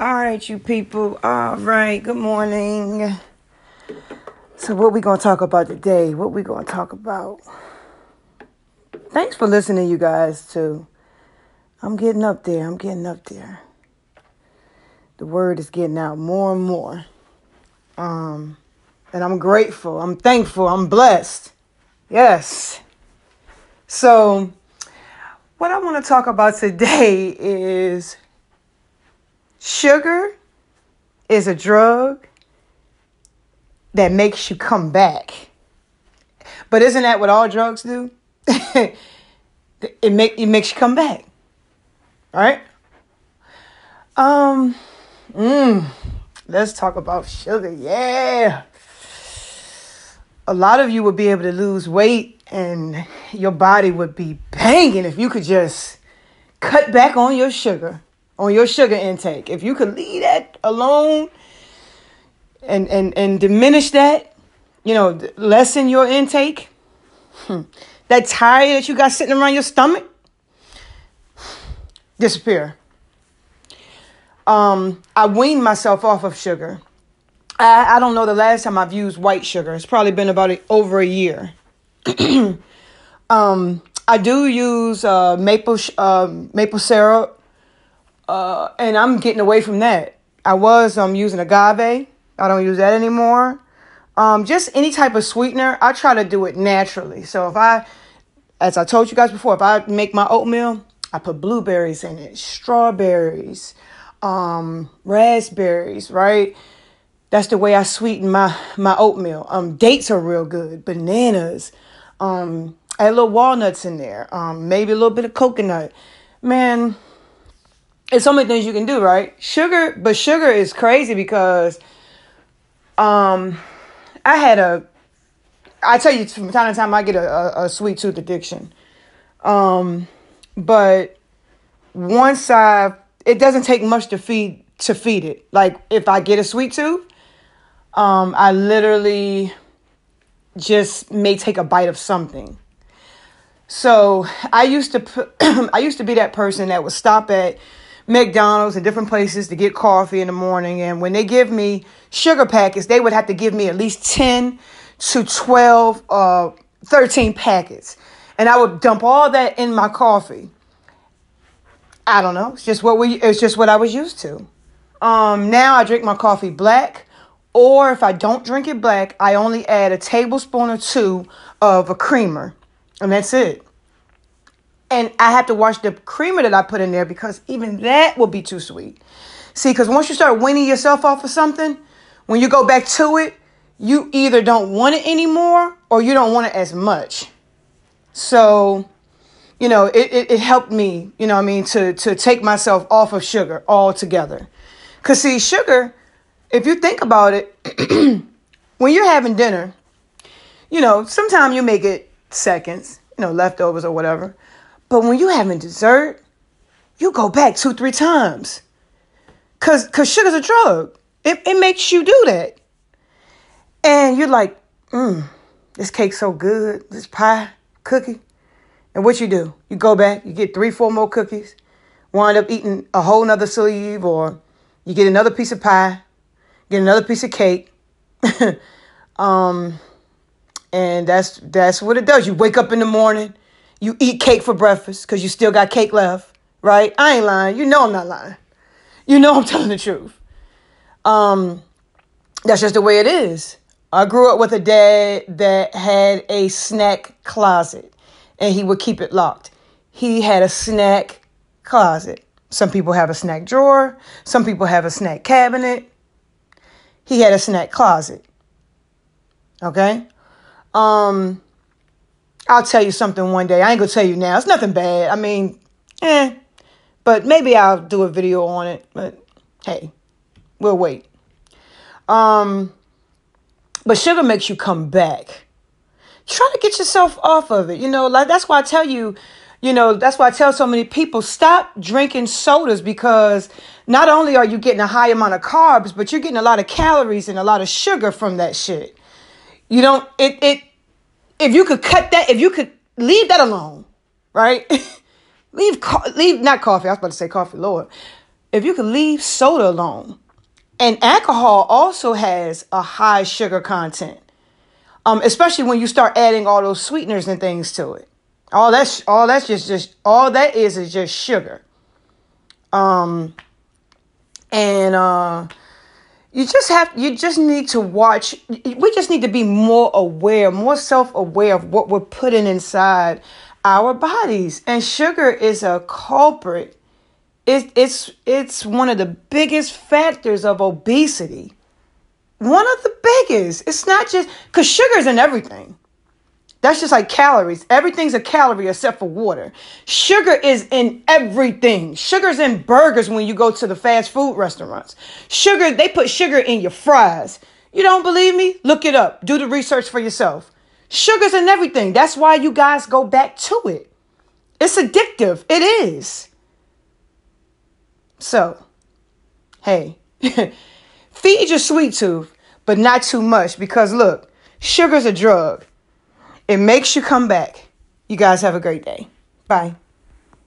All right, you people. All right. Good morning. So, what we gonna talk about today? What we gonna talk about? Thanks for listening, you guys. Too. I'm getting up there. I'm getting up there. The word is getting out more and more. Um, and I'm grateful. I'm thankful. I'm blessed. Yes. So, what I want to talk about today is sugar is a drug that makes you come back. But isn't that what all drugs do? it make it makes you come back. All right? Um mm, let's talk about sugar. Yeah. A lot of you would be able to lose weight and your body would be banging if you could just cut back on your sugar, on your sugar intake. If you could leave that alone and and and diminish that, you know, lessen your intake. Hmm. That tire that you got sitting around your stomach disappear. Um, I weaned myself off of sugar. I, I don't know the last time I've used white sugar. It's probably been about a, over a year. um, I do use uh, maple uh, maple syrup, uh, and I'm getting away from that. I was um, using agave. I don't use that anymore. Um, just any type of sweetener, I try to do it naturally. So if I, as I told you guys before, if I make my oatmeal, I put blueberries in it, strawberries, um, raspberries, right? That's the way I sweeten my my oatmeal. Um, dates are real good, bananas, um, add little walnuts in there, um, maybe a little bit of coconut. Man, it's so many things you can do, right? Sugar, but sugar is crazy because um, I had a. I tell you, from time to time, I get a, a, a sweet tooth addiction. Um, but once I, it doesn't take much to feed to feed it. Like if I get a sweet tooth, um, I literally just may take a bite of something. So I used to put, I used to be that person that would stop at McDonald's and different places to get coffee in the morning. And when they give me sugar packets, they would have to give me at least 10 to 12, uh, 13 packets. And I would dump all that in my coffee. I don't know. It's just what we it's just what I was used to. Um, now I drink my coffee black, or if I don't drink it black, I only add a tablespoon or two of a creamer. And that's it. And I have to watch the creamer that I put in there because even that will be too sweet. See, because once you start weaning yourself off of something, when you go back to it, you either don't want it anymore or you don't want it as much. So, you know, it, it, it helped me, you know I mean, to, to take myself off of sugar altogether. Because, see, sugar, if you think about it, when you're having dinner, you know, sometimes you make it seconds, you know, leftovers or whatever. But when you having dessert, you go back two, three times. Cause cause sugar's a drug. It it makes you do that. And you're like, mm, this cake's so good, this pie, cookie. And what you do? You go back, you get three, four more cookies, wind up eating a whole nother sleeve, or you get another piece of pie, get another piece of cake. um, and that's that's what it does. You wake up in the morning, you eat cake for breakfast because you still got cake left, right? I ain't lying. You know I'm not lying. You know I'm telling the truth. Um, that's just the way it is. I grew up with a dad that had a snack closet and he would keep it locked. He had a snack closet. Some people have a snack drawer, some people have a snack cabinet. He had a snack closet. Okay? Um I'll tell you something one day. I ain't gonna tell you now. It's nothing bad. I mean, eh. But maybe I'll do a video on it. But hey, we'll wait. Um, but sugar makes you come back. Try to get yourself off of it. You know, like that's why I tell you, you know, that's why I tell so many people stop drinking sodas because not only are you getting a high amount of carbs, but you're getting a lot of calories and a lot of sugar from that shit. You don't it it if you could cut that, if you could leave that alone, right? leave, leave not coffee. I was about to say coffee, Lord. if you could leave soda alone. And alcohol also has a high sugar content, um, especially when you start adding all those sweeteners and things to it. All that's all that's just just all that is is just sugar. Um, and uh, you just have you just need to watch. We just need to be more aware, more self aware of what we're putting inside our bodies. And sugar is a culprit it, it's it's one of the biggest factors of obesity. One of the biggest. It's not just because sugar's in everything. That's just like calories. Everything's a calorie except for water. Sugar is in everything. Sugar's in burgers when you go to the fast food restaurants. Sugar, they put sugar in your fries. You don't believe me? Look it up. Do the research for yourself. Sugar's in everything. That's why you guys go back to it. It's addictive. It is. So, hey, feed your sweet tooth, but not too much because look, sugar's a drug. It makes you come back. You guys have a great day. Bye.